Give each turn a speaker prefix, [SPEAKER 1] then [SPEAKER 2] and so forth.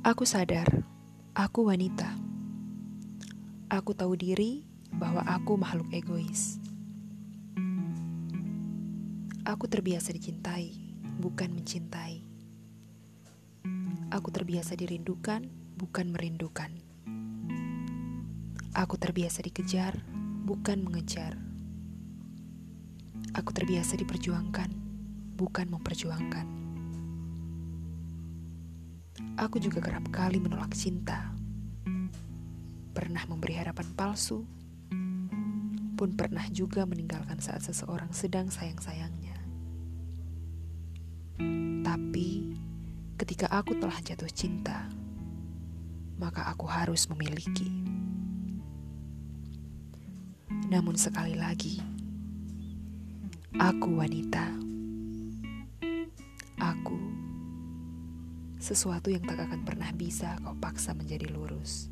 [SPEAKER 1] Aku sadar, aku wanita. Aku tahu diri bahwa aku makhluk egois. Aku terbiasa dicintai, bukan mencintai. Aku terbiasa dirindukan, bukan merindukan. Aku terbiasa dikejar, bukan mengejar. Aku terbiasa diperjuangkan, bukan memperjuangkan. Aku juga kerap kali menolak cinta. Pernah memberi harapan palsu, pun pernah juga meninggalkan saat seseorang sedang sayang-sayangnya. Tapi ketika aku telah jatuh cinta, maka aku harus memiliki. Namun sekali lagi, aku wanita. Sesuatu yang tak akan pernah bisa kau paksa menjadi lurus.